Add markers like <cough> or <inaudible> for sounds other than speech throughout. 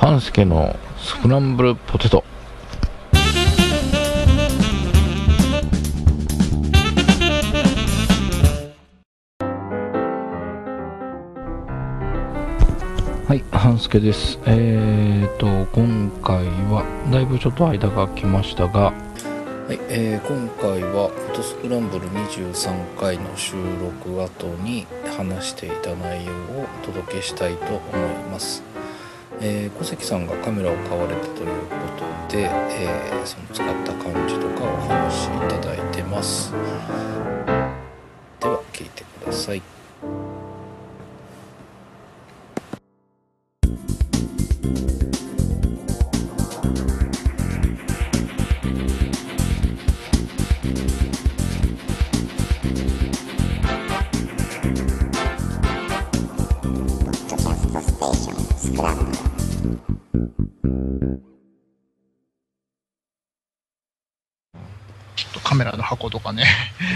半助のスクランブルポテト。はい半助です。えーと今回はだいぶちょっと間が空きましたが。はい、えー今回は「フォトスクランブル」23回の収録後に話していた内容をお届けしたいと思います、えー小関さんがカメラを買われたということで、えーその使った感じとかお話しいただいてます。では聞いてください。カメラの箱とかね、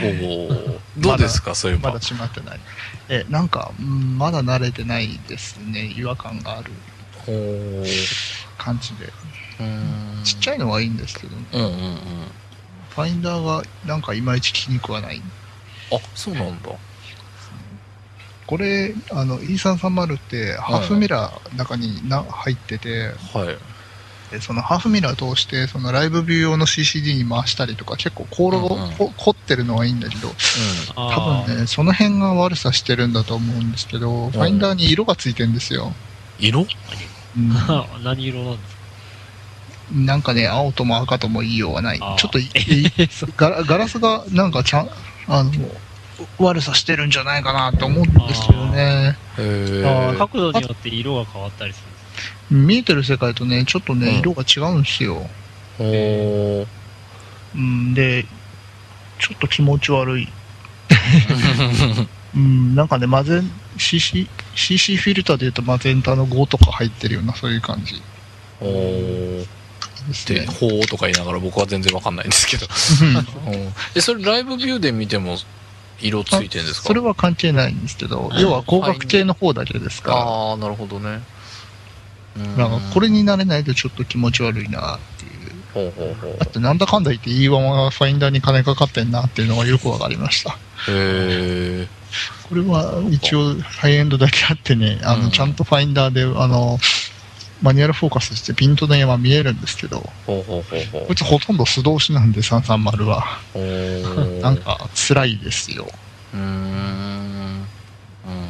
おおどうですか、そういうの？まだ閉まってない。え、なんか、うんまだ慣れてないですね。違和感がある感じで。うーんちっちゃいのはいいんですけど、うんうんうんファインダーがなんかいまいち気に食わない。あそうなんだこれ、あの、E330 ってハーフミラー中にな入ってて、はい。でそのハーフミラー通して、そのライブビュー用の CCD に回したりとか、結構コールうんうん。こ凝ってるのはいいんだけど、多あ分ね、その辺が悪さしてるんだと思うんですけど、ファインダーに色がついてるんですよ。色？うん。あ <laughs> 何色なんですか？なんかね、青とも赤とも言いようがない。ちょっといいそう <laughs> ガラガラスがなんかちゃん、あの、悪さしてるんじゃないかなと思うんですけどね。へあえ角度によって色が変わったりする見えてる世界とね、ちょっとね、うん色が違うんですよ。おーうん、で、ちょっと気持ち悪い。<laughs> うん、なんかね、マゼン、CC、CC フィルターで言うとマゼンタの5とか入ってるような、そういう感じおーでですね。「ほー」とか言いながら僕は全然わかんないんですけど <laughs> うんえそれライブビューで見ても色ついてるんですか？それは関係ないんですけど、要は光学系の方だけですから。ああなるほどね。うん。なんかこれになれないとちょっと気持ち悪いなっていう。ほうほうほう。だってなんだかんだ言って E1 はファインダーに金かかってんなっていうのがよくわかりました。へえこれは一応ハイエンドだけあってね、あうん。の、ちゃんとファインダーで、あの、マニュアルフォーカスしてピントの山見えるんですけど、ほうほうほとんど素通しなんで330は。なんか辛いですよ。うーん。うん。うん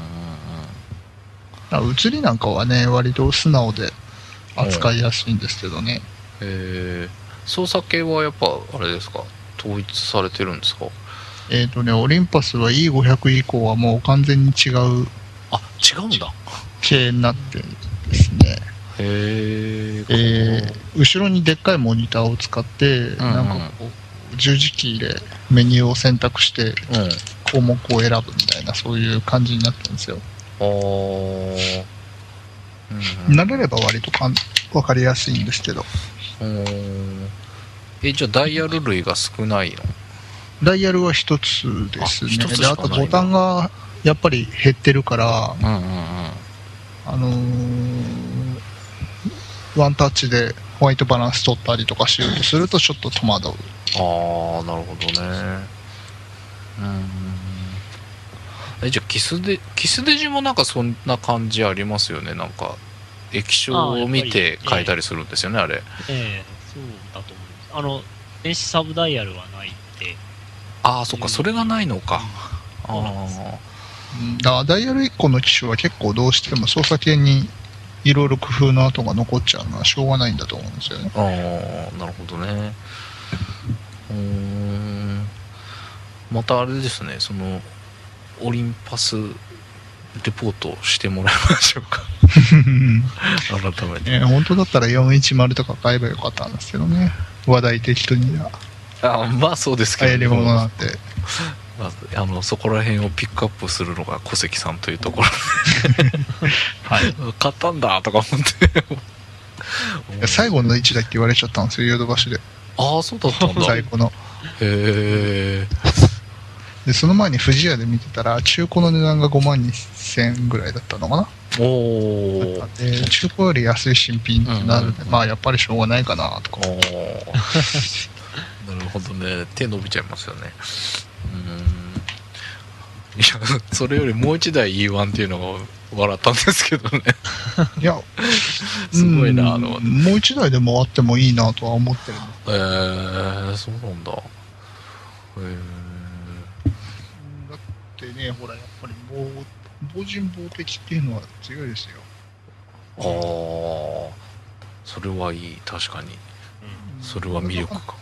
だから映りなんかはね、割と素直で扱いやすいんですけどね。うん。へえ操作系はやっぱあれですか？統一されてるんですか？えっ、とね、オリンパスは E500 以降はもう完全に違うあ違うんだ。系になってるんですね。へええー。後ろにでっかいモニターを使って、んなんかこう、十字キーでメニューを選択してうん。項目を選ぶみたいな、そういう感じになってるんですよ。あー。うん慣れれば割とかん分かりやすいんですけど、うんえじゃあダイヤル類が少ないの？ダイヤルは一つですね。あで、あとボタンがやっぱり減ってるから、うんうんうん。あのーワンタッチでホワイトバランス取ったりとかしようとするとちょっと戸惑う。ああなるほどね。うんえじゃあキスデキスデジもなんかそんな感じありますよね？なんか液晶を見て変えたりするんですよねあれ。ええそうだと思います。あの、電子サブダイヤルはないって、ああそっかそれがないのか。うなんあうん。だからダイヤル1個の機種は結構どうしても操作系にいろいろ工夫の跡が残っちゃうのはしょうがないんだと思うんですよね。あーなるほどねうーんまたあれですねそのオリンパスレポートしてもらいましょうか <laughs> 改めてえー本当だったら410とか買えばよかったんですけどね。話題的にはあまあそうですけど流行り物なんて。まあ、あのそこら辺をピックアップするのが小関さんというところ <laughs> はい。で買ったんだとか思って。最後の位置だって言われちゃったんですよ、ヨドバシで。ああそうだったんだ。へ在庫の。えで、その前に富士屋で見てたら、中古の値段が5万2000円ぐらいだったのかな。おおで中古より安い新品ってなるんで、うんまあやっぱりしょうがないかなとか <laughs> なるほどね。手伸びちゃいますよね。うんいやそれよりもう一台 E1 っていうのが笑ったんですけどね。いや <laughs> すごいなあうんの。もう一台でもあってもいいなとは思ってるえー、そうなんだ。えー。だってねほらやっぱりもう防人防的っていうのは強いですよ。ああそれはいい確かに。それは魅力か。あ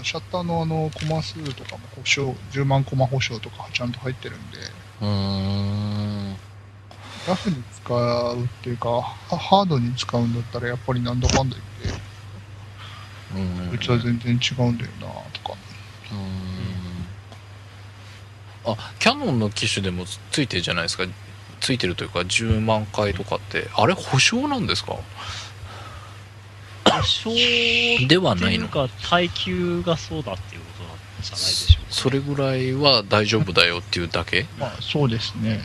のシャッターのあのコマ数とかも保証10万コマ保証とかちゃんと入ってるんで。うーん。ラフに使うっていうかはハードに使うんだったらやっぱりなんだかんだ言ってうん。こいつは全然違うんだよなとか。うーん。あキャノンの機種でもついてるじゃないですか。ついてるというか10万回とかって。あれ保証なんですか？保証ではないのか、耐久がそうだっていうことなんじゃないでしょうか。それぐらいは大丈夫だよっていうだけ？まあそうですね。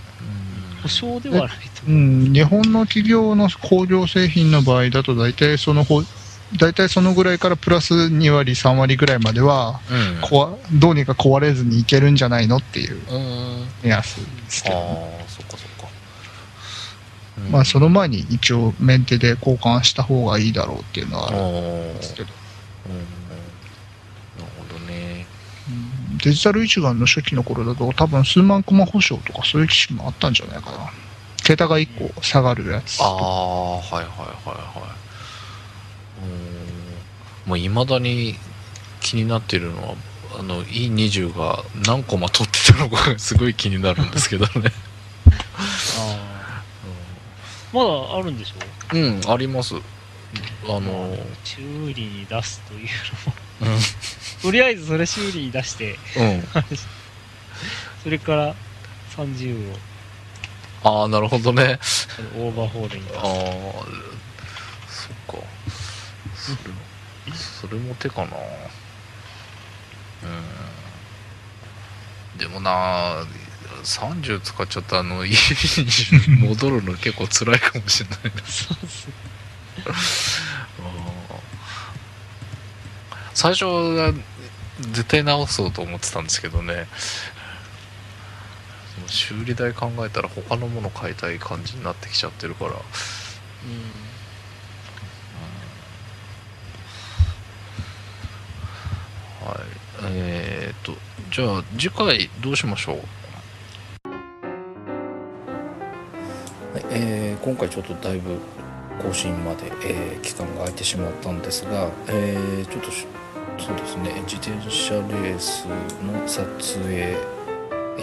保証ではないと。う思う。ん日本の企業の工業製品の場合だと大体そのほ大体そのぐらいからプラス2割3割ぐらいまではうん。こわどうにか壊れずにいけるんじゃないのっていううん。目安ですけあど、あそっかそっか、うん。まあその前に一応メンテで交換した方がいいだろうっていうのはある。んですけど、うん。なるほどね。うん。デジタル一眼の初期の頃だと多分数万コマ保証とかそういう機種もあったんじゃないかな。桁が1個下がるやつああはいはいはいはい。うん。もういまだに気になってるのはあの E20 が何コマ取ってたのかがすごい気になるんですけどねまだあるんでしょ？うん、あります。あの修理に出すといううん。のも、とりあえずそれ修理に出して、うん。<laughs> それから30を。ああなるほどね。オーバーホールに出ああす。そっか。それもそれも手かな。うん。でもな30使っちゃったあの家に戻るの結構辛いかもしれないなそうです。ね。最初は絶対直そうと思ってたんですけどね。修理代考えたら他のもの買いたい感じになってきちゃってるから。はい。えー、っとじゃあ次回どうしましょう？えー今回ちょっとだいぶ更新まで、えー期間が空いてしまったんですが、えーちょっとそうですね自転車レースの撮影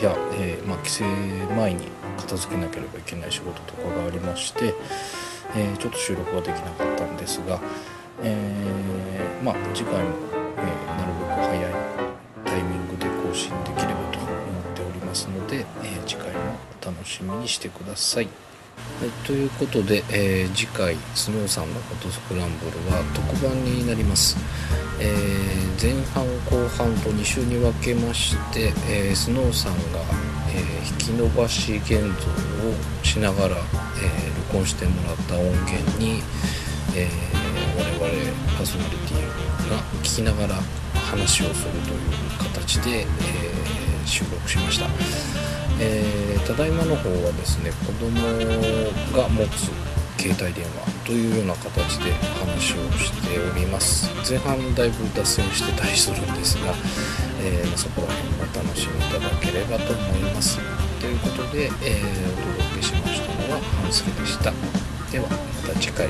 や、えーまあ、帰省前に片付けなければいけない仕事とかがありまして、えちょっと収録はできなかったんですが、えまあ、次回も、えなるべく早いタイミングで更新できればと思っておりますので、え次回もお楽しみにしてください。はい、ということで、えー次回スノーさんのフォトスクランブルは特番になります、えー前半後半と2週に分けまして、えースノーさんが、え引き伸ばし現像をしながら、え録音してもらった音源に、え我々パーソナリティが聞きながら話をするという形で、え収録しました。ただいまの方はですね子供が持つ携帯電話というような形で話をしております。前半だいぶ脱線してたりするんですが、えーそこら辺お楽しみいただければと思います。ということで、えーお届けしましたのは半助でした。ではまた次回。